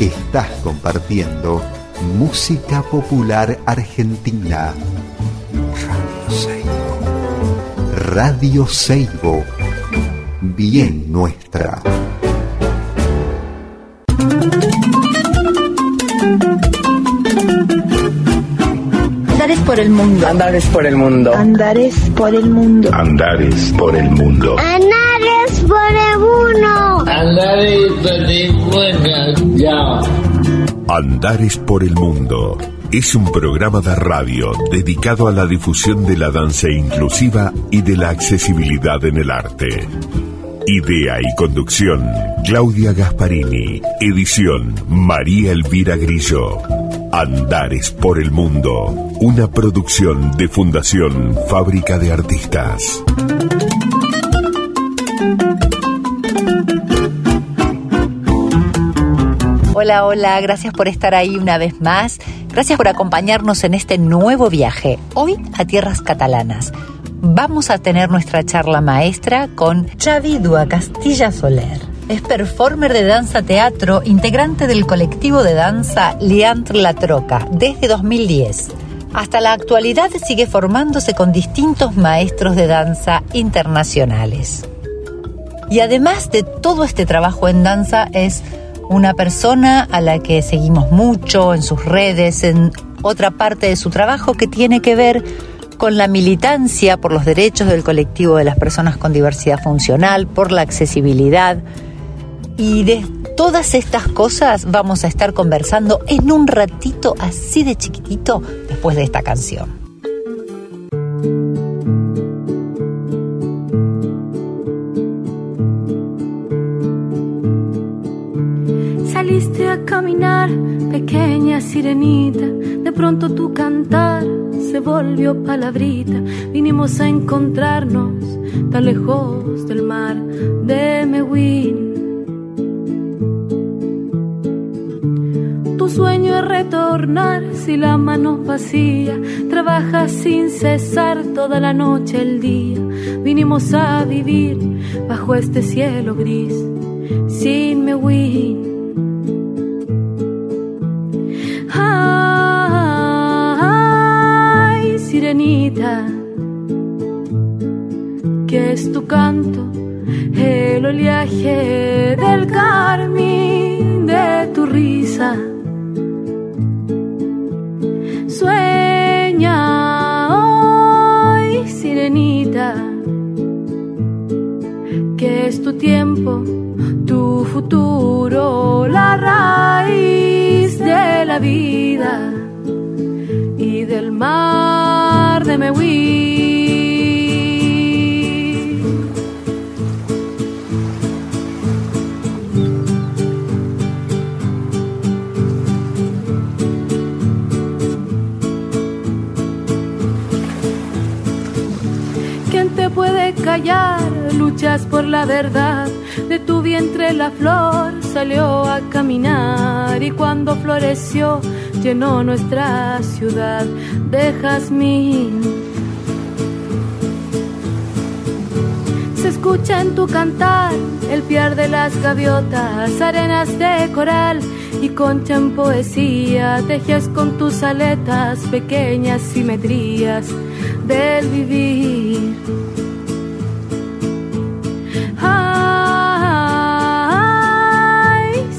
Estás compartiendo música popular argentina. Radio Seibo. Radio Seibo. Bien nuestra. Andares por el mundo. Andares por el mundo. Andares por el mundo. Andares por el mundo. Andares por el mundo. Andares por el mundo. Ya. Andares por el mundo. Es un programa de radio dedicado a la difusión de la danza inclusiva y de la accesibilidad en el arte. Idea y conducción, Claudia Gasparini. Edición, María Elvira Grillo. Andares por el Mundo, una producción de Fundación Fábrica de Artistas. Hola, hola, gracias por estar ahí una vez más. Gracias por acompañarnos en este nuevo viaje, hoy a tierras catalanas. Vamos a tener nuestra charla maestra con Chavidua Castilla Soler. Es performer de danza teatro, integrante del colectivo de danza Leandre La Troca desde 2010. Hasta la actualidad sigue formándose con distintos maestros de danza internacionales. Y además de todo este trabajo en danza es una persona a la que seguimos mucho en sus redes, en otra parte de su trabajo que tiene que ver con la militancia por los derechos del colectivo de las personas con diversidad funcional, por la accesibilidad. Y de todas estas cosas vamos a estar conversando en un ratito así de chiquitito después de esta canción. Caminar, pequeña sirenita, de pronto tu cantar se volvió palabrita, vinimos a encontrarnos tan lejos del mar de Mewin. Tu sueño es retornar si la mano vacía, trabaja sin cesar toda la noche, el día. Vinimos a vivir bajo este cielo gris, sin Mewin. Sirenita, que es tu canto, el oleaje del carmín de tu risa. Sueña hoy, sirenita, que es tu tiempo, tu futuro, la raíz de la vida y del mar de. ¿Quién te puede callar? Luchas por la verdad. De tu vientre la flor salió a caminar y cuando floreció llenó nuestra ciudad de jazmín. Se escucha en tu cantar el piar de las gaviotas, arenas de coral y concha en poesía. Tejes con tus aletas pequeñas simetrías del vivir. Ay,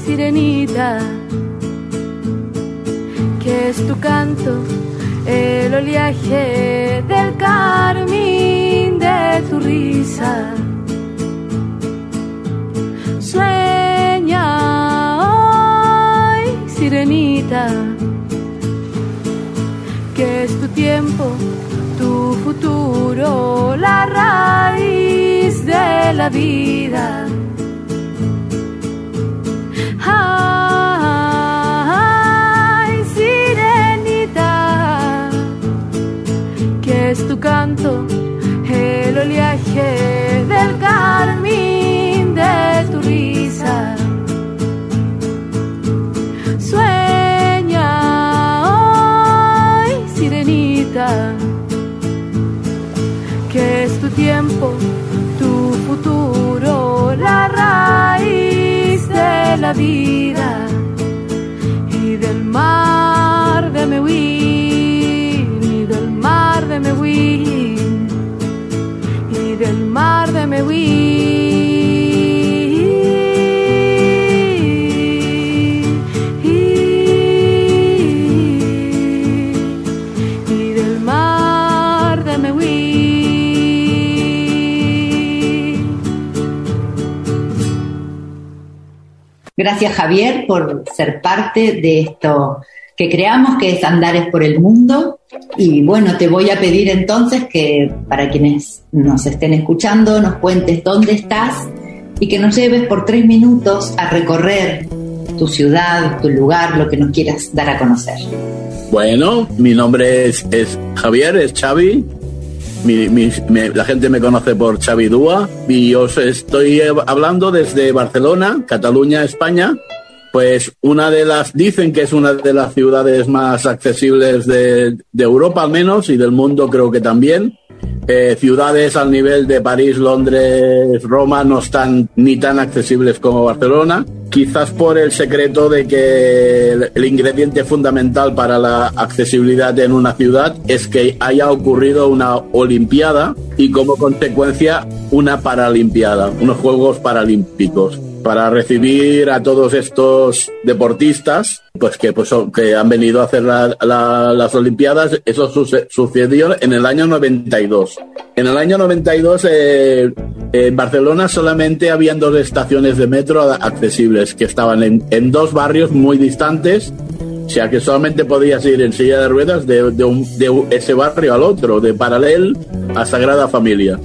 sirenita, que es tu canto, el oleaje del carmín de tu risa. Sueña sirenita, que es tu tiempo, tu futuro, la raíz de la vida. Canto, el oleaje del carmín de tu risa. Sueña hoy, sirenita, que es tu tiempo, tu futuro, la raíz de la vida Gracias Javier por ser parte de esto que creamos, que es Andares por el Mundo. Y bueno, te voy a pedir entonces que para quienes nos estén escuchando nos cuentes dónde estás y que nos lleves por tres minutos a recorrer tu ciudad, tu lugar, lo que nos quieras dar a conocer. Bueno, mi nombre es, Javier, es Xavi. La gente me conoce por Xavi Dúa y os estoy hablando desde Barcelona, Cataluña, España pues una de las, dicen que es una de las ciudades más accesibles de, Europa al menos y del mundo creo que también. Eh, ciudades al nivel de París, Londres, Roma no están ni tan accesibles como Barcelona. Quizás por el secreto de que el, ingrediente fundamental para la accesibilidad en una ciudad es que haya ocurrido una Olimpiada y como consecuencia una Paralimpiada, unos Juegos Paralímpicos para recibir a todos estos deportistas pues que, pues, que han venido a hacer las Olimpiadas. Eso sucedió en el año 92. En el año 92 eh, en Barcelona solamente habían dos estaciones de metro accesibles que estaban en, dos barrios muy distantes. O sea que solamente podías ir en silla de ruedas de, de ese barrio al otro, de Paralel a Sagrada Familia.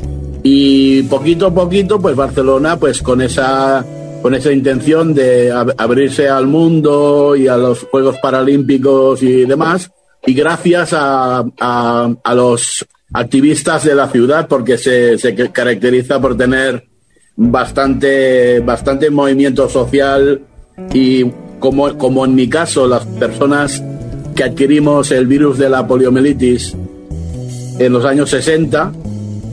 Y poquito a poquito, pues Barcelona, pues con esa con esa intención de abrirse al mundo y a los Juegos Paralímpicos y demás. Y gracias a, los activistas de la ciudad, porque se, caracteriza por tener bastante, bastante movimiento social y como, como en mi caso, las personas que adquirimos el virus de la poliomielitis en los años 60,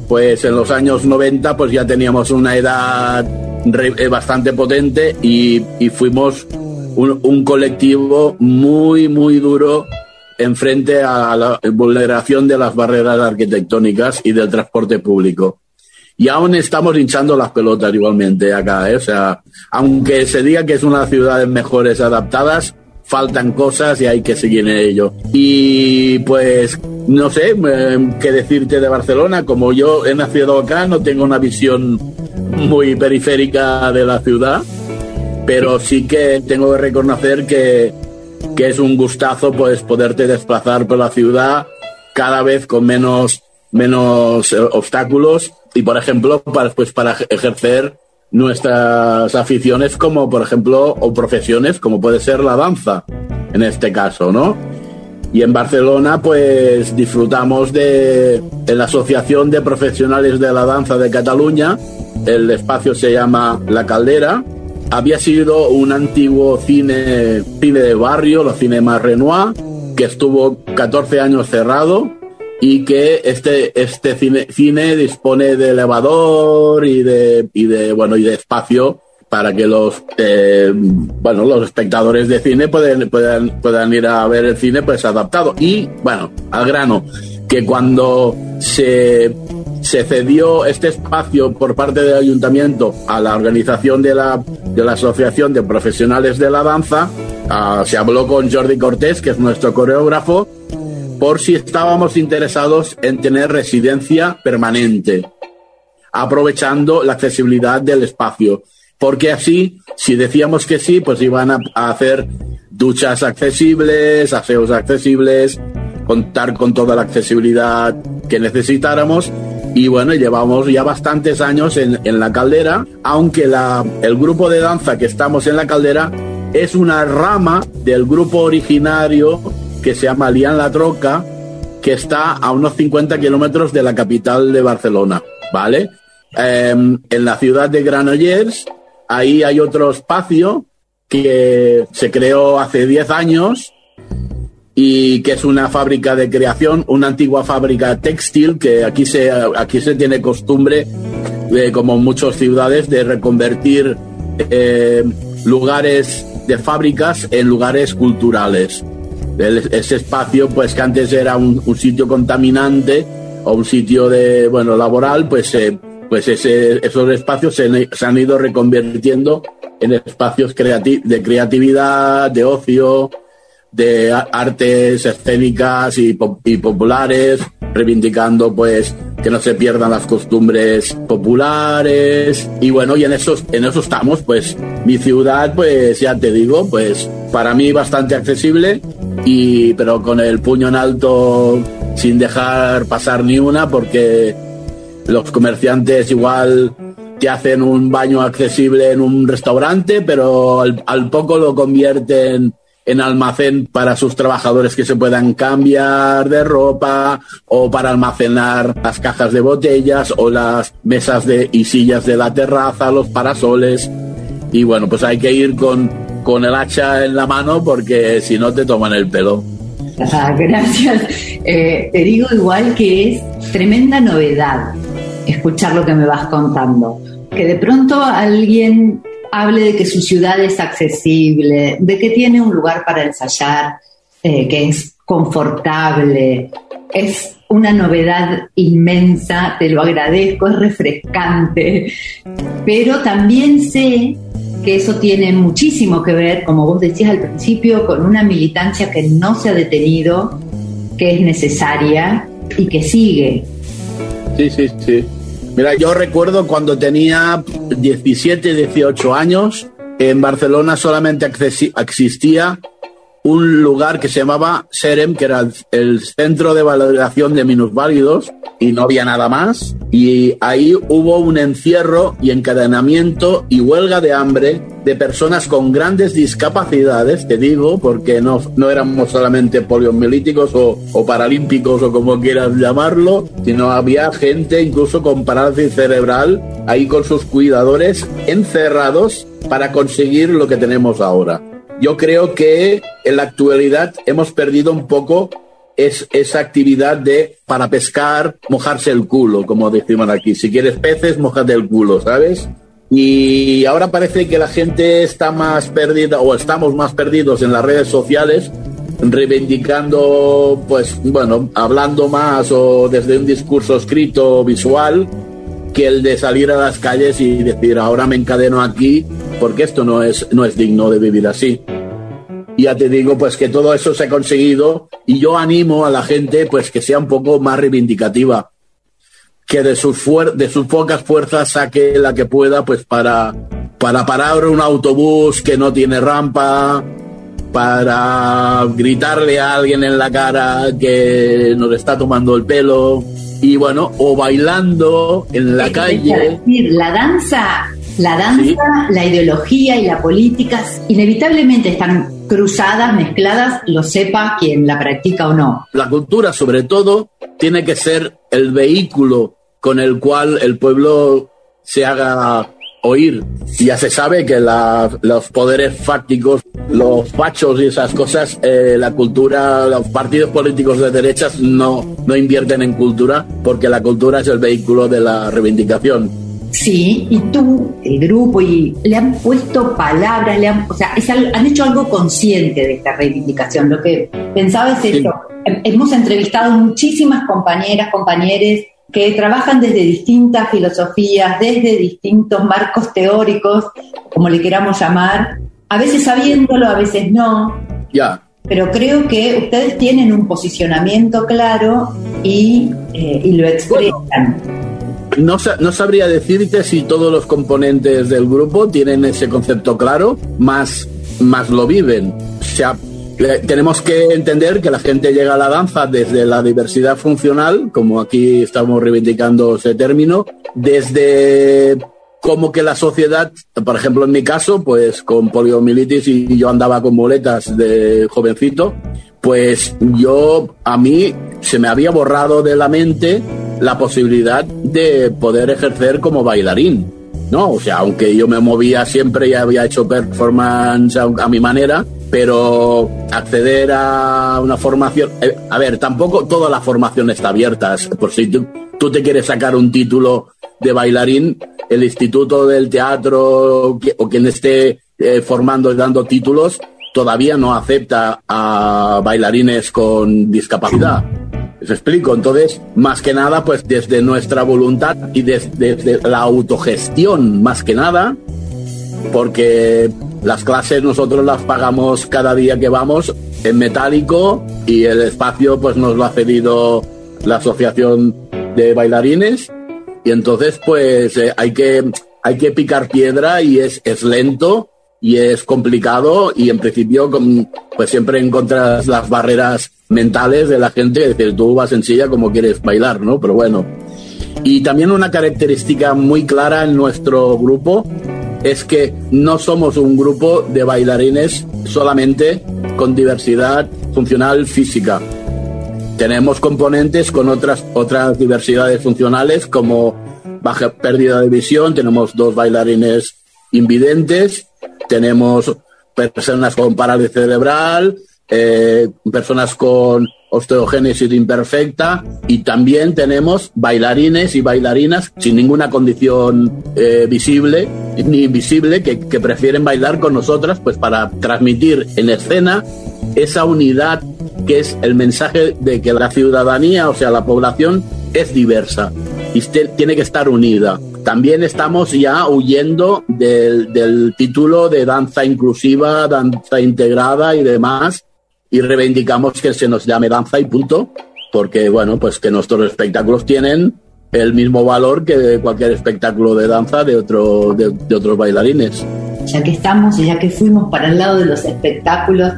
pues en los años 90 pues ya teníamos una edad eh, bastante potente y, fuimos un, colectivo muy, muy duro en frente a la vulneración de las barreras arquitectónicas y del transporte público. Y aún estamos hinchando las pelotas igualmente acá, ¿eh? o sea, aunque se diga que es una de mejores adaptadas, faltan cosas y hay que seguir en ello. Y pues no sé eh, qué decirte de Barcelona, como yo he nacido acá, no tengo una visión muy periférica de la ciudad, pero sí que tengo que reconocer que, que es un gustazo pues poderte desplazar por la ciudad cada vez con menos, menos eh, obstáculos y por ejemplo para, pues, para ejercer nuestras aficiones como por ejemplo o profesiones como puede ser la danza en este caso, ¿no? Y en Barcelona, pues disfrutamos de, la Asociación de Profesionales de la Danza de Cataluña. El espacio se llama La Caldera. Había sido un antiguo cine, cine de barrio, los cinemas Renoir, que estuvo 14 años cerrado y que este, este cine, cine dispone de elevador y de, y de, bueno, y de espacio para que los eh, bueno los espectadores de cine pueden, puedan, puedan ir a ver el cine pues adaptado. Y bueno al grano que cuando se, se cedió este espacio por parte del ayuntamiento a la organización de la, de la asociación de profesionales de la danza uh, se habló con Jordi Cortés que es nuestro coreógrafo por si estábamos interesados en tener residencia permanente aprovechando la accesibilidad del espacio porque así, si decíamos que sí, pues iban a, hacer duchas accesibles, aseos accesibles, contar con toda la accesibilidad que necesitáramos. Y bueno, llevamos ya bastantes años en, la caldera, aunque la, el grupo de danza que estamos en la caldera es una rama del grupo originario que se llama Lian La Troca, que está a unos 50 kilómetros de la capital de Barcelona, ¿vale? Em, en la ciudad de Granollers Ahí hay otro espacio que se creó hace 10 años y que es una fábrica de creación, una antigua fábrica textil que aquí se, aquí se tiene costumbre, de, como en muchas ciudades, de reconvertir eh, lugares de fábricas en lugares culturales. Ese espacio, pues que antes era un, sitio contaminante o un sitio de, bueno, laboral, pues se pues esos espacios se, han ido reconvirtiendo en espacios de creatividad, de ocio, de artes escénicas y, populares, reivindicando pues que no se pierdan las costumbres populares. Y bueno y en eso en eso estamos pues mi ciudad pues ya te digo pues para mí bastante accesible y pero con el puño en alto sin dejar pasar ni una porque los comerciantes igual te hacen un baño accesible en un restaurante pero al, poco lo convierten en almacén para sus trabajadores que se puedan cambiar de ropa o para almacenar las cajas de botellas o las mesas de, y sillas de la terraza, los parasoles. Y bueno, pues hay que ir con, con el hacha en la mano porque si no te toman el pelo. Ah, gracias. Eh, te digo igual que es tremenda novedad escuchar lo que me vas contando. Que de pronto alguien hable de que su ciudad es accesible, de que tiene un lugar para ensayar, eh, que es confortable. Es una novedad inmensa, te lo agradezco, es refrescante, pero también sé que eso tiene muchísimo que ver, como vos decías al principio, con una militancia que no se ha detenido, que es necesaria y que sigue. Sí, sí, sí. Mira, yo recuerdo cuando tenía 17, 18 años, en Barcelona solamente existía un lugar que se llamaba Serem, que era el centro de valoración de minusválidos, y no había nada más. Y ahí hubo un encierro y encadenamiento y huelga de hambre de personas con grandes discapacidades, te digo, porque no, no éramos solamente poliomielíticos o, o paralímpicos o como quieras llamarlo, sino había gente incluso con parálisis cerebral ahí con sus cuidadores encerrados para conseguir lo que tenemos ahora yo creo que en la actualidad hemos perdido un poco es, esa actividad de para pescar, mojarse el culo, como decimos aquí. Si quieres peces, mojate el culo, ¿sabes? Y ahora parece que la gente está más perdida o estamos más perdidos en las redes sociales, reivindicando, pues bueno, hablando más o desde un discurso escrito visual que el de salir a las calles y decir ahora me encadeno aquí porque esto no es, no es digno de vivir así. Ya te digo, pues que todo eso se ha conseguido y yo animo a la gente pues que sea un poco más reivindicativa, que de sus, de sus pocas fuerzas saque la que pueda pues para, para parar un autobús que no tiene rampa, para gritarle a alguien en la cara que nos está tomando el pelo y bueno, o bailando en la calle. Decir, la danza, la danza, la ideología y la política inevitablemente están cruzadas, mezcladas, lo sepa quien la practica o no. La cultura, sobre todo, tiene que ser el vehículo con el cual el pueblo se haga oír. Ya se sabe que los poderes fácticos, los fachos y esas cosas, eh, la cultura, los partidos políticos de derechas no, no invierten en cultura porque la cultura es el vehículo de la reivindicación. Sí, y tú, el grupo, y le han puesto palabras, le han, o sea, han hecho algo consciente de esta reivindicación. Lo que pensaba es esto. Hemos entrevistado muchísimas compañeras, compañeros que trabajan desde distintas filosofías, desde distintos marcos teóricos, como le queramos llamar, a veces sabiéndolo, a veces no. Ya. Pero creo que ustedes tienen un posicionamiento claro y, eh, y lo expresan. No, no, sabría decirte si todos los componentes del grupo tienen ese concepto claro, más, más lo viven. O tenemos que entender que la gente llega a la danza desde la diversidad funcional, como aquí estamos reivindicando ese término, desde como que la sociedad, por ejemplo en mi caso, pues con poliomielitis y yo andaba con muletas de jovencito, pues yo a mí se me había borrado de la mente la posibilidad de poder ejercer como bailarín. ¿no? O sea, aunque yo me movía siempre y había hecho performance a, mi manera, pero acceder a una formación, eh, a ver, tampoco toda la formación está abierta. Por si tú, tú, te quieres sacar un título de bailarín, el Instituto del Teatro o quien esté eh, formando y dando títulos todavía no acepta a bailarines con discapacidad. ¿Se explico? Entonces, más que nada, pues desde nuestra voluntad y desde, la autogestión, más que nada, porque las clases nosotros las pagamos cada día que vamos en metálico y el espacio pues nos lo ha cedido la asociación de bailarines y entonces pues eh, hay que hay que picar piedra y es, es lento y es complicado y en principio pues siempre encuentras las barreras mentales de la gente, es decir, tú vas en silla como quieres bailar, ¿no? Pero bueno. Y también una característica muy clara en nuestro grupo es que no somos un grupo de bailarines solamente con diversidad funcional física. Tenemos componentes con otras, otras diversidades funcionales como baja pérdida de visión, tenemos dos bailarines invidentes, tenemos personas con parálisis cerebral, eh, personas con osteogénesis imperfecta y también tenemos bailarines y bailarinas sin ninguna condición eh, visible ni invisible que, prefieren bailar con nosotras pues para transmitir en escena esa unidad que es el mensaje de que la ciudadanía, o sea, la población es diversa y tiene que estar unida. También estamos ya huyendo del título de danza inclusiva, danza integrada y demás, y reivindicamos que se nos llame danza y punto, porque bueno, pues que nuestros espectáculos tienen el mismo valor que cualquier espectáculo de danza de, otro, de, otros bailarines. Ya que estamos y ya que fuimos para el lado de los espectáculos,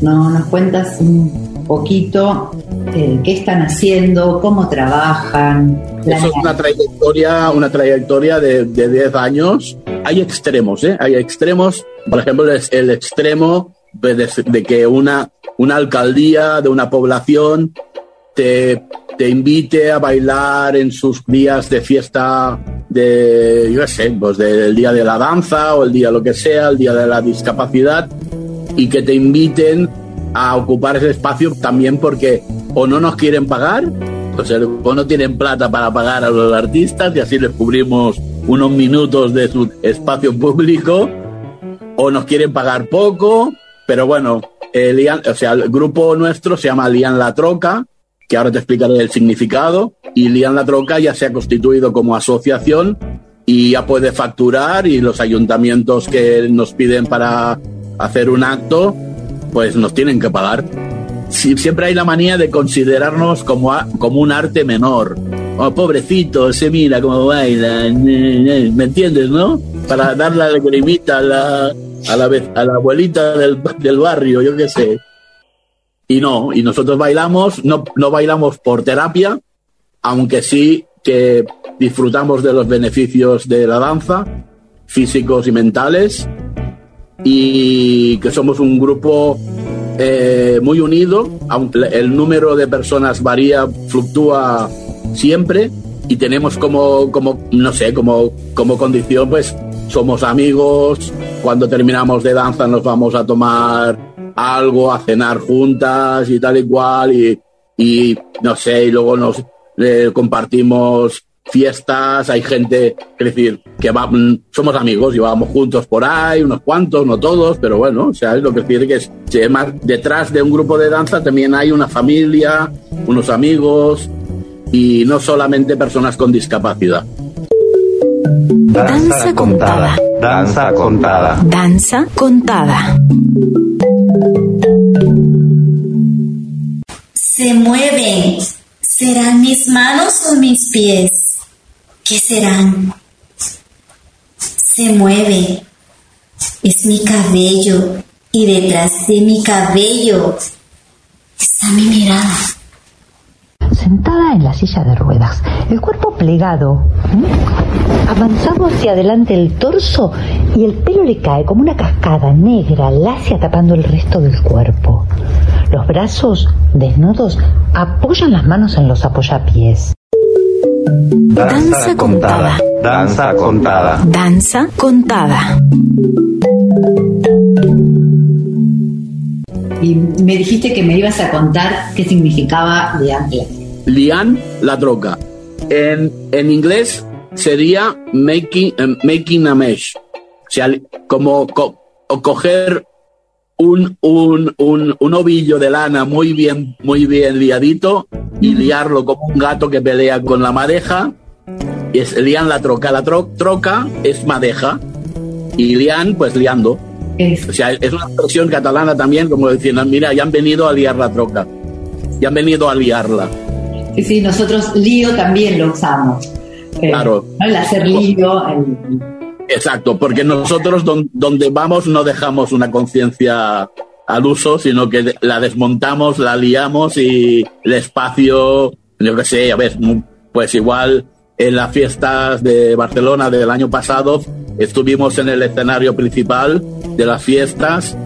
¿no, ¿nos cuentas un poquito eh, qué están haciendo, cómo trabajan? Eso es una trayectoria, una trayectoria de 10 años. Hay extremos, ¿eh? Hay extremos. Por ejemplo, el extremo de, que una, una alcaldía de una población te, te, invite a bailar en sus días de fiesta de, yo sé, pues del día de la danza o el día lo que sea, el día de la discapacidad, y que te inviten a ocupar ese espacio también porque o no nos quieren pagar, o no tienen plata para pagar a los artistas y así les cubrimos unos minutos de su espacio público, o nos quieren pagar poco, pero bueno, o sea, el grupo nuestro se llama Lian La Troca, que ahora te explicaré el significado, y Lian La Troca ya se ha constituido como asociación y ya puede facturar y los ayuntamientos que nos piden para hacer un acto, pues nos tienen que pagar. siempre hay la manía de considerarnos como, como un arte menor. Oh, pobrecito, se mira cómo baila, ¿me entiendes, no? Para dar la lagrimita a la, a la, a la abuelita del, del barrio, yo qué sé. Y no, y nosotros bailamos, no, no bailamos por terapia, aunque sí que disfrutamos de los beneficios de la danza, físicos y mentales, y que somos un grupo eh, muy unido, aunque el número de personas varía, fluctúa siempre, y tenemos como, como no sé, como, como condición, pues somos amigos, cuando terminamos de danza nos vamos a tomar algo, a cenar juntas y tal y cual, y, no sé, y luego nos eh, compartimos fiestas, hay gente, es decir, que va, mm, somos amigos y vamos juntos por ahí, unos cuantos, no todos, pero bueno, o sea, es lo que quiere que es, más detrás de un grupo de danza también hay una familia, unos amigos y no solamente personas con discapacidad. Danza contada. Danza contada. Danza contada. Se mueven. ¿Serán mis manos o mis pies? ¿Qué serán? Se mueve. Es mi cabello. Y detrás de mi cabello está mi mirada sentada en la silla de ruedas, el cuerpo plegado, avanzado hacia adelante el torso y el pelo le cae como una cascada negra, lacia tapando el resto del cuerpo. Los brazos, desnudos, apoyan las manos en los apoyapiés. Danza contada. Danza contada. Danza contada. Y me dijiste que me ibas a contar qué significaba de Lian la troca. En, en inglés sería making, eh, making a mesh. O sea, como coger un, un, un, un, ovillo de lana muy bien, muy bien liadito y liarlo como un gato que pelea con la madeja. Y es lian la troca. La troca es madeja. Y lian, pues liando. O sea, es una expresión catalana también, como diciendo, mira, ya han venido a liar la troca. Ya han venido a liarla. Sí, sí, nosotros lío también lo usamos. Eh, Claro. ¿no? El hacer lío, el- Exacto, porque nosotros don- donde vamos no dejamos una conciencia al uso, sino que la desmontamos, la liamos y el espacio, yo qué sé, a ver, pues igual en las fiestas de Barcelona del año pasado estuvimos en el escenario principal de las fiestas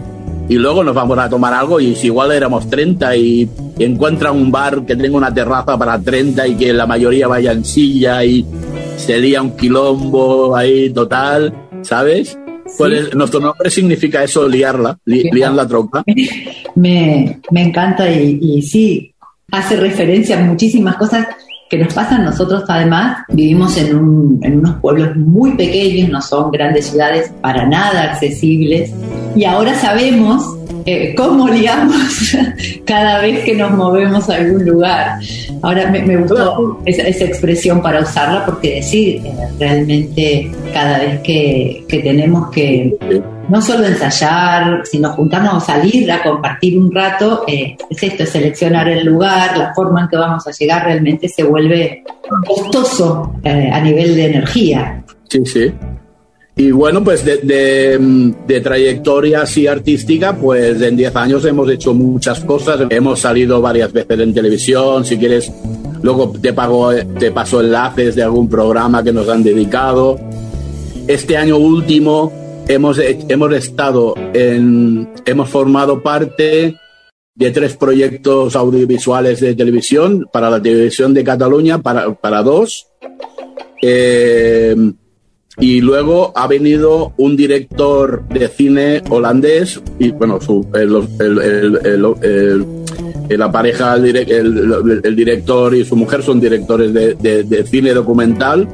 y luego nos vamos a tomar algo y si igual éramos 30 y, y encuentran un bar que tenga una terraza para 30 y que la mayoría vaya en silla y se lía un quilombo ahí total, ¿sabes? Pues es- nuestro nombre significa eso, liarla, li- liar la tropa. me, me encanta y, y sí, hace referencia a muchísimas cosas que nos pasan. Nosotros además vivimos en, un- en unos pueblos muy pequeños, no son grandes ciudades para nada accesibles y ahora sabemos eh, cómo liamos cada vez que nos movemos a algún lugar. Ahora me, me gustó esa, esa expresión para usarla porque decir eh, realmente cada vez que, que tenemos que no solo ensayar, sino juntarnos, salir a compartir un rato, eh, es esto, es seleccionar el lugar, la forma en que vamos a llegar realmente se vuelve costoso a nivel de energía. Sí, sí. Y bueno, pues de, de, mm, de trayectoria así artística, pues en 10 años hemos hecho muchas cosas. Hemos salido varias veces en televisión. Si quieres, luego te, pago, te paso enlaces de algún programa que nos han dedicado. Este año último hemos, he- hemos estado en, hemos formado parte de tres proyectos audiovisuales de televisión para la televisión de Cataluña, para, para dos. Eh, y luego ha venido un director de cine holandés y bueno, su, el, el- el- la pareja, el, direc- el- el director y su mujer son directores de, de- de cine documental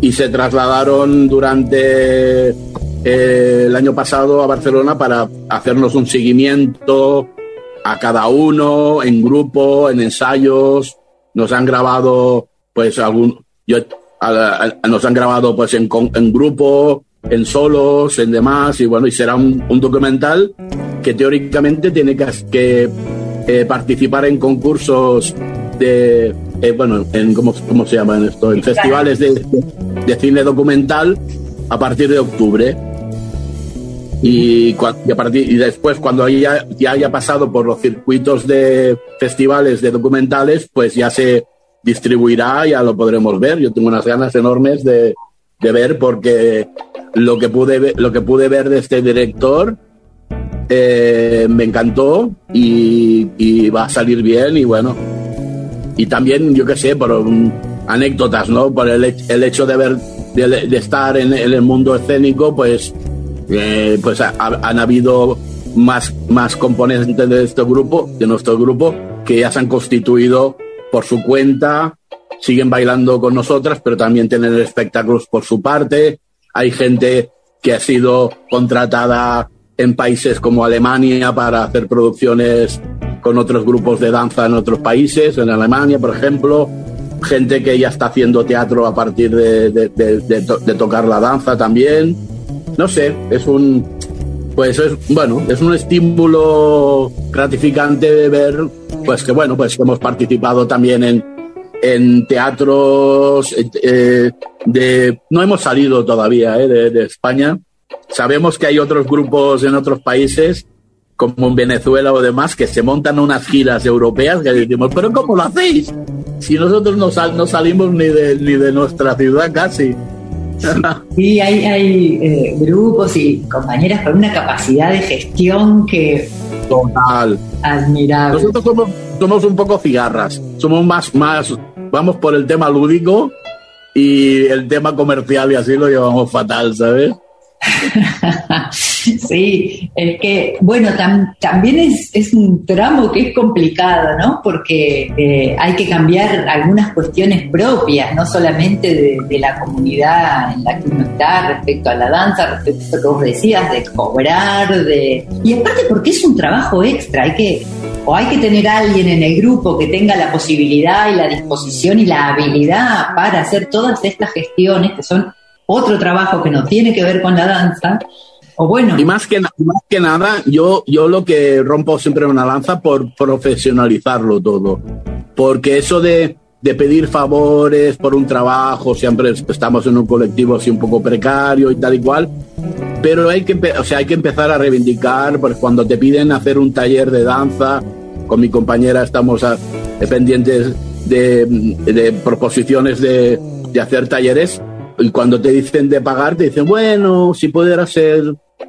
y se trasladaron durante eh, el año pasado a Barcelona para hacernos un seguimiento a cada uno en grupo, en ensayos. Nos han grabado, pues, algún. Yo, a- a- nos han grabado, pues, en, en grupo, en solos, en demás, y bueno, y será un, un documental que teóricamente tiene que, que, eh, participar en concursos de. eh, bueno, en, ¿cómo, ¿cómo se llaman esto? En festivales de, de cine documental a partir de octubre y, y a partir, y después cuando ya, ya haya pasado por los circuitos de festivales de documentales, pues ya se distribuirá, ya lo podremos ver. Yo tengo unas ganas enormes de, de ver porque lo que pude lo que pude ver de este director eh, me encantó y, va a salir bien y bueno. Y también, yo qué sé, por anécdotas, ¿no? Por el, el hecho de ver, de, estar en, el mundo escénico, pues eh, pues ha- ha- han habido más, más componentes de este grupo, de nuestro grupo, que ya se han constituido por su cuenta, siguen bailando con nosotras, pero también tienen espectáculos por su parte. Hay gente que ha sido contratada en países como Alemania para hacer producciones con otros grupos de danza en otros países, en Alemania, por ejemplo. Gente que ya está haciendo teatro a partir de, de- de- de to- de tocar la danza también no sé, es un pues es bueno, es un estímulo gratificante de ver pues que bueno, pues que hemos participado también en en teatros eh, de no hemos salido todavía eh, de, España. Sabemos que hay otros grupos en otros países como en Venezuela o demás que se montan unas giras europeas que decimos, pero ¿cómo lo hacéis? Si nosotros no, no salimos ni de, ni de nuestra ciudad casi. Sí, hay, hay eh, grupos y compañeras con una capacidad de gestión que Total. admirable. Nosotros somos, somos un poco cigarras, somos más, más, vamos por el tema lúdico y el tema comercial y así lo llevamos fatal, ¿sabes? Sí, es que, bueno, tam- también es, un tramo que es complicado, ¿no? Porque eh, hay que cambiar algunas cuestiones propias, no solamente de, la comunidad en la que uno está respecto a la danza, respecto a lo que vos decías, de cobrar, de... Y aparte porque es un trabajo extra, hay que... O hay que tener alguien en el grupo que tenga la posibilidad y la disposición y la habilidad para hacer todas estas gestiones que son otro trabajo que no tiene que ver con la danza, O bueno. Y más que, más que nada, yo, yo lo que rompo siempre una lanza por profesionalizarlo todo. Porque eso de, de pedir favores por un trabajo, siempre estamos en un colectivo así un poco precario y tal y cual, pero hay que, o sea, hay que empezar a reivindicar, pues cuando te piden hacer un taller de danza, con mi compañera estamos a, pendientes de, de proposiciones de, de, hacer talleres, y cuando te dicen de pagar, te dicen, bueno, si pudieras ser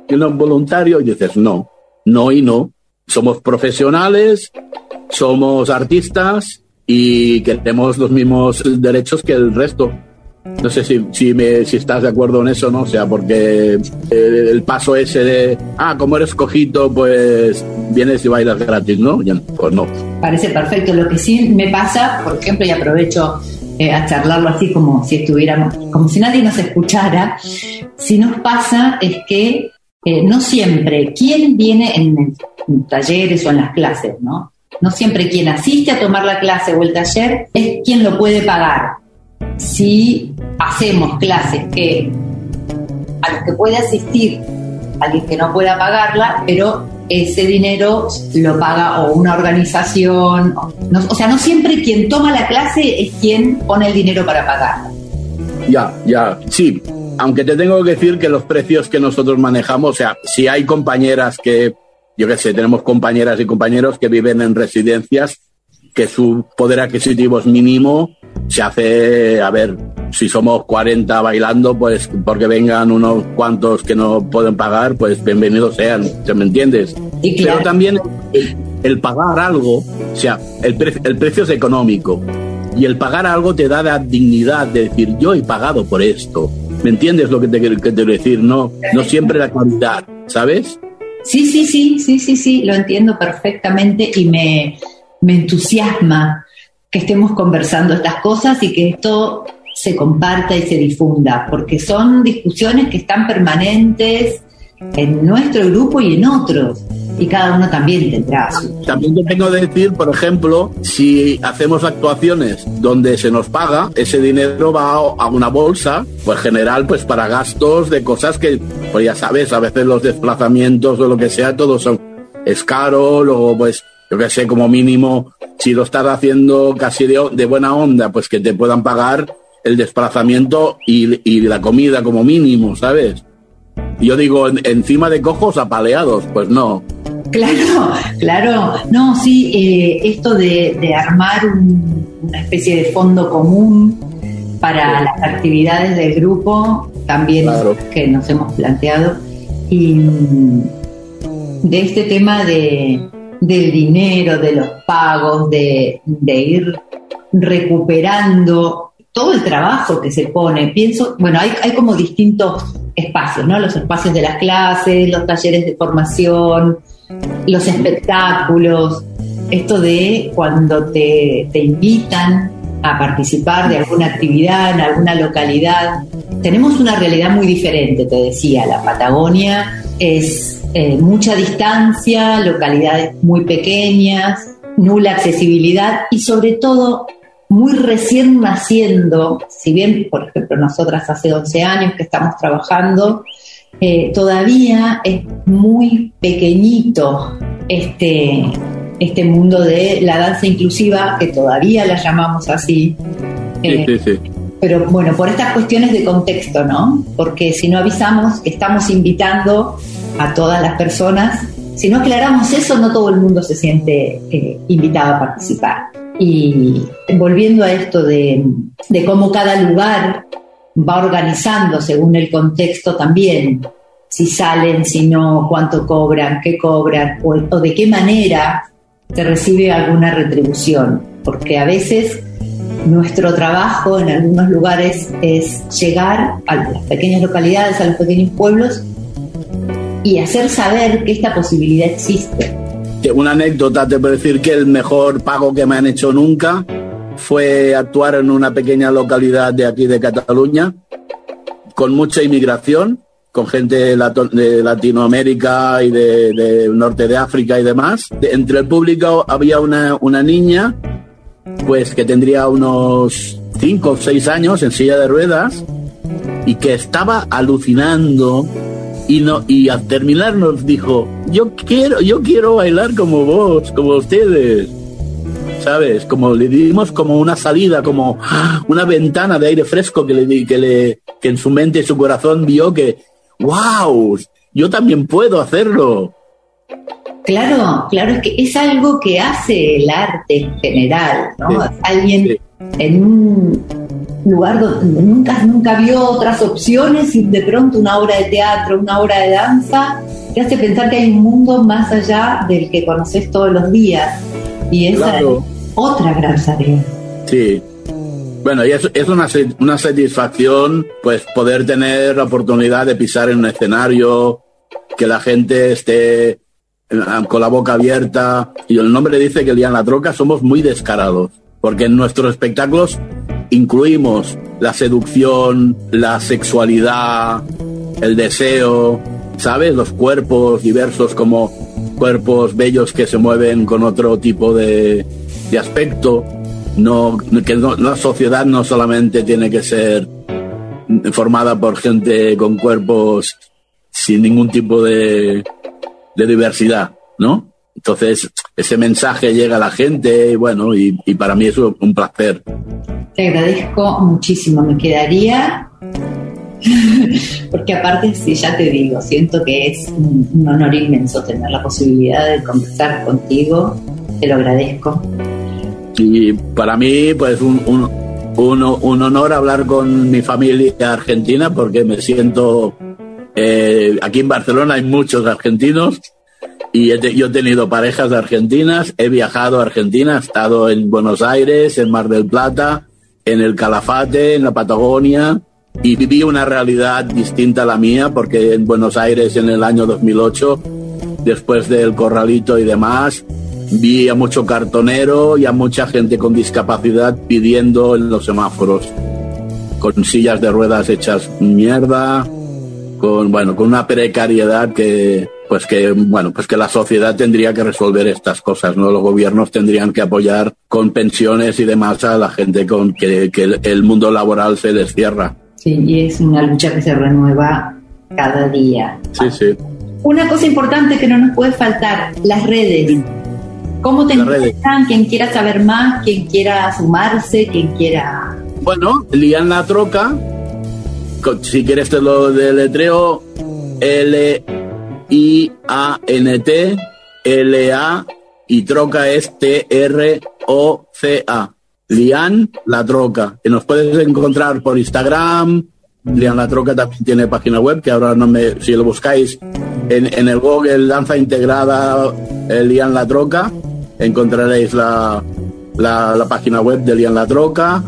un voluntario, y dices, no, no y no. Somos profesionales, somos artistas y que tenemos los mismos derechos que el resto. No sé si, si, me, si estás de acuerdo en eso, ¿no? O sea, porque el, paso ese de, ah, como eres cojito, pues vienes y bailas gratis, ¿no? Pues no. Parece perfecto. Lo que sí me pasa, por ejemplo, y aprovecho eh, a charlarlo así como si estuviéramos, como si nadie nos escuchara, si nos pasa es que eh, no siempre quien viene en, en talleres o en las clases, ¿no? No siempre quien asiste a tomar la clase o el taller es quien lo puede pagar. Si hacemos clases que a los que puede asistir alguien que no pueda pagarla, pero ese dinero lo paga o una organización. No, o sea, no siempre quien toma la clase es quien pone el dinero para pagarla. Ya, ya, sí. Aunque te tengo que decir que los precios que nosotros manejamos, o sea, si hay compañeras que yo qué sé, tenemos compañeras y compañeros que viven en residencias que su poder adquisitivo es mínimo, se hace, a ver, si somos 40 bailando, pues porque vengan unos cuantos que no pueden pagar, pues bienvenidos sean, ¿se me entiendes? Sí, claro. Pero también el, el, pagar algo, o sea, el, pre el precio es económico y el pagar algo te da la dignidad de decir, yo he pagado por esto. ¿Me entiendes lo que te quiero decir? No, no siempre la calidad, ¿sabes? Sí, sí, sí, sí, sí, sí, lo entiendo perfectamente y me, me entusiasma que estemos conversando estas cosas y que esto se comparta y se difunda, porque son discusiones que están permanentes en nuestro grupo y en otros, y cada uno también tendrá. También te tengo que decir, por ejemplo, si hacemos actuaciones donde se nos paga, ese dinero va a una bolsa, pues general, pues para gastos de cosas que, pues ya sabes, a veces los desplazamientos o lo que sea, todo son, es caro, luego pues yo qué sé, como mínimo, si lo estás haciendo casi de, de, buena onda, pues que te puedan pagar el desplazamiento y, y la comida como mínimo, ¿sabes? Yo digo, en, encima de cojos apaleados, pues no. Claro, claro. No, sí, eh, esto de, de armar un, una especie de fondo común para sí. las actividades del grupo, también claro. que nos hemos planteado. Y de este tema de, del dinero, de los pagos, de, de, ir recuperando todo el trabajo que se pone. Pienso, bueno, hay, hay como distintos espacios, ¿no? Los espacios de las clases, los talleres de formación, los espectáculos, esto de cuando te, te invitan a participar de alguna actividad en alguna localidad. Tenemos una realidad muy diferente, te decía, la Patagonia es eh, mucha distancia, localidades muy pequeñas, nula accesibilidad y sobre todo muy recién naciendo, si bien, por ejemplo, nosotras hace 11 años que estamos trabajando, eh, todavía es muy pequeñito este, este mundo de la danza inclusiva, que todavía la llamamos así. Eh, sí, sí, sí. Pero bueno, por estas cuestiones de contexto, ¿no? Porque si no avisamos que estamos invitando a todas las personas, si no aclaramos eso, no todo el mundo se siente eh, invitado a participar. Y volviendo a esto de, de cómo cada lugar va organizando según el contexto también, si salen, si no, cuánto cobran, qué cobran, o, o de qué manera se recibe alguna retribución, porque a veces nuestro trabajo en algunos lugares es llegar a las pequeñas localidades, a los pequeños pueblos y hacer saber que esta posibilidad existe. Una anécdota te puedo decir que el mejor pago que me han hecho nunca fue actuar en una pequeña localidad de aquí de Cataluña con mucha inmigración, con gente de Latinoamérica y de, norte de África y demás. De, entre el público había una, una niña pues que tendría unos 5 o 6 años en silla de ruedas y que estaba alucinando y no y al terminar nos dijo yo quiero yo quiero bailar como vos como ustedes sabes como le dimos como una salida como una ventana de aire fresco que le que le que en su mente y su corazón vio que wow yo también puedo hacerlo. Claro, claro, es que es algo que hace el arte en general, ¿no? Alguien en un lugar donde nunca, nunca vio otras opciones y de pronto una obra de teatro, una obra de danza, te hace pensar que hay un mundo más allá del que conoces todos los días. Y esa es otra gran tarea. Sí. Bueno, y es, es una, una satisfacción pues poder tener la oportunidad de pisar en un escenario, que la gente esté con la boca abierta. Y el nombre dice que Lian La Troca somos muy descarados, porque en nuestros espectáculos incluimos la seducción, la sexualidad, el deseo, ¿sabes? Los cuerpos diversos como cuerpos bellos que se mueven con otro tipo de, de aspecto. No, que no, la sociedad no solamente tiene que ser formada por gente con cuerpos sin ningún tipo de, de diversidad, ¿no? Entonces, ese mensaje llega a la gente y bueno, y, para mí es un placer. Te agradezco muchísimo, me quedaría, porque aparte, si ya te digo, siento que es un, honor inmenso tener la posibilidad de conversar contigo, te lo agradezco. Y para mí, pues un, un, un honor hablar con mi familia argentina porque me siento eh, aquí en Barcelona hay muchos argentinos y yo he tenido parejas argentinas, he viajado a Argentina, he estado en Buenos Aires, en Mar del Plata, en el Calafate, en la Patagonia y viví una realidad distinta a la mía porque en Buenos Aires en el año 2008, después del corralito y demás, vi a mucho cartonero y a mucha gente con discapacidad pidiendo en los semáforos, con sillas de ruedas hechas mierda, con bueno con una precariedad que pues que bueno pues que la sociedad tendría que resolver estas cosas no los gobiernos tendrían que apoyar con pensiones y demás a la gente con que, el mundo laboral se descierra sí y es una lucha que se renueva cada día. Sí sí. Una cosa importante que no nos puede faltar las redes. Cómo te encuentran quien quiera saber más quien quiera sumarse quien quiera bueno Lian la troca si quieres te lo deletreo, L-I-A-N-T, L-A y troca es T-R-O-C-A. Lian La Troca. Que nos puedes encontrar por Instagram. Lian La Troca también tiene página web, que ahora no me, si lo buscáis en, el Google Danza Integrada eh, Lian La Troca, encontraréis la, la, la página web de Lian La Troca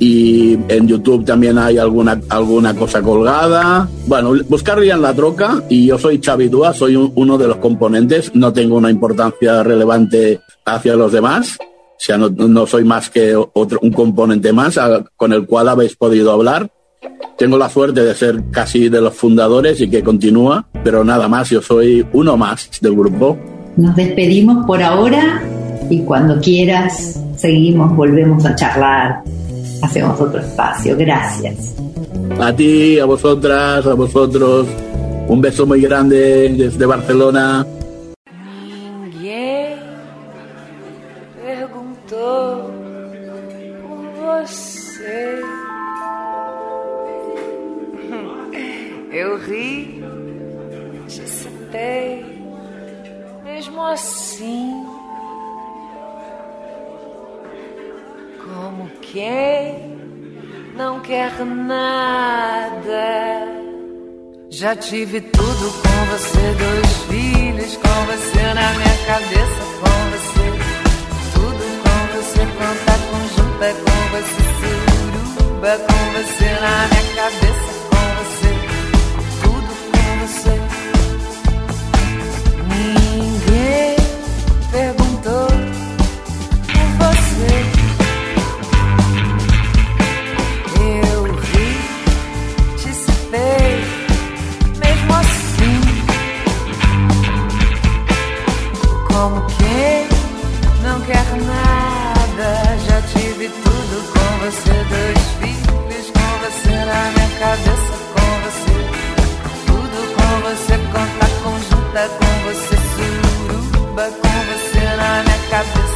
y en YouTube también hay alguna, alguna cosa colgada. Bueno, buscarle en la troca y yo soy Xavi Dúa, soy uno de los componentes, no tengo una importancia relevante hacia los demás, o sea, no, soy más que otro, un componente más con el cual habéis podido hablar. Tengo la suerte de ser casi de los fundadores y que continúa, pero nada más, yo soy uno más del grupo. Nos despedimos por ahora y cuando quieras seguimos, volvemos a charlar hacemos otro espacio. Gracias. A ti, a vosotras, a vosotros. Un beso muy grande desde Barcelona. Ninguém perguntou por você. Eu ri, te citei, mesmo assim. como quem quer nada. Já tive tudo com você, dois filhos com você na minha cabeça, com você. Tudo com você, conta conjunta com você, suruba com você na minha cabeça, have this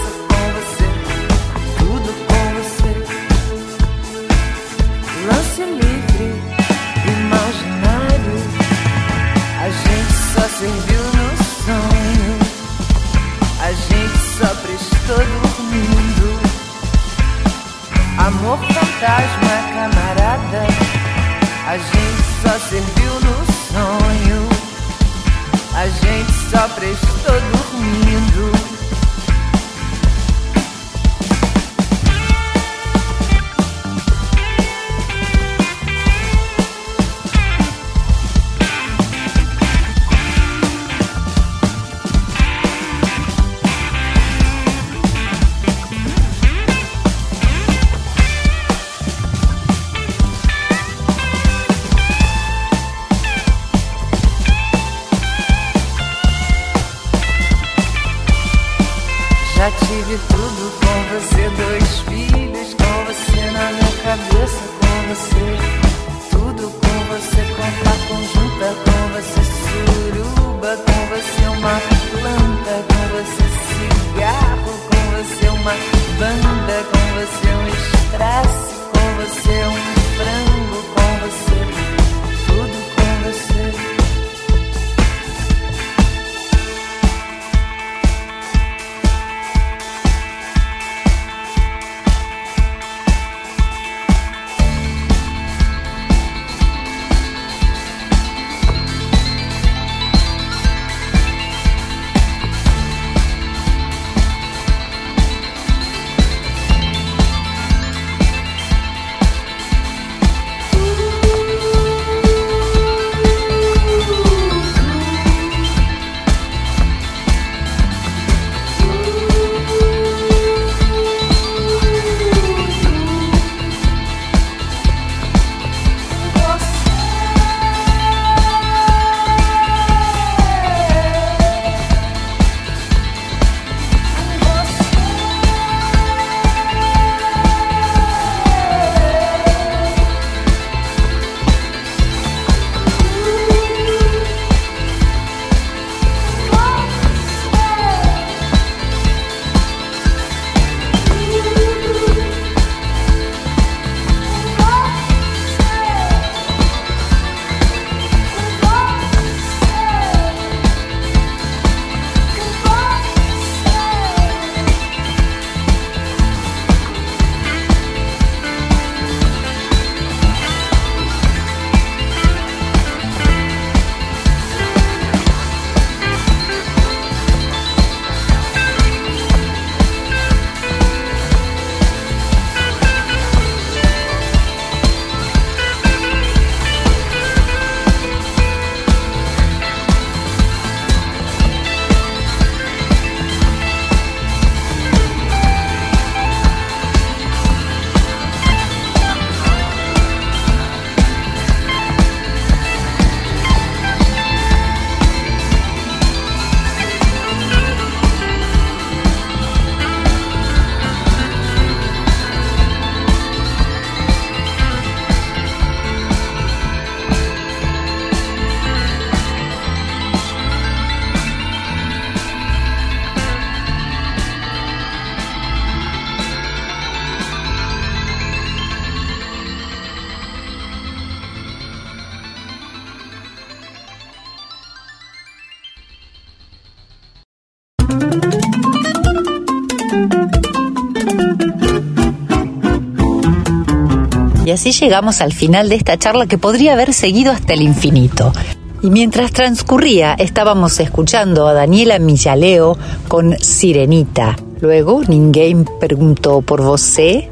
así llegamos al final de esta charla que podría haber seguido hasta el infinito. Y mientras transcurría, estábamos escuchando a Daniela Millaleo con Sirenita. Luego, Ninguém preguntó por vosé,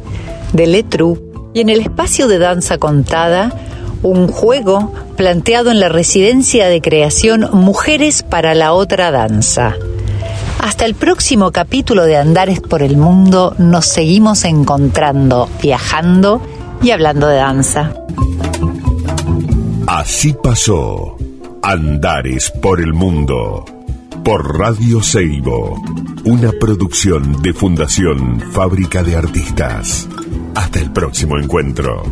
de Letru. Y en el espacio de danza contada, un juego planteado en la residencia de creación Mujeres para la otra danza. Hasta el próximo capítulo de Andares por el Mundo nos seguimos encontrando, viajando y hablando de danza. Así pasó Andares por el Mundo por Radio Seibo, una producción de Fundación Fábrica de Artistas. Hasta el próximo encuentro.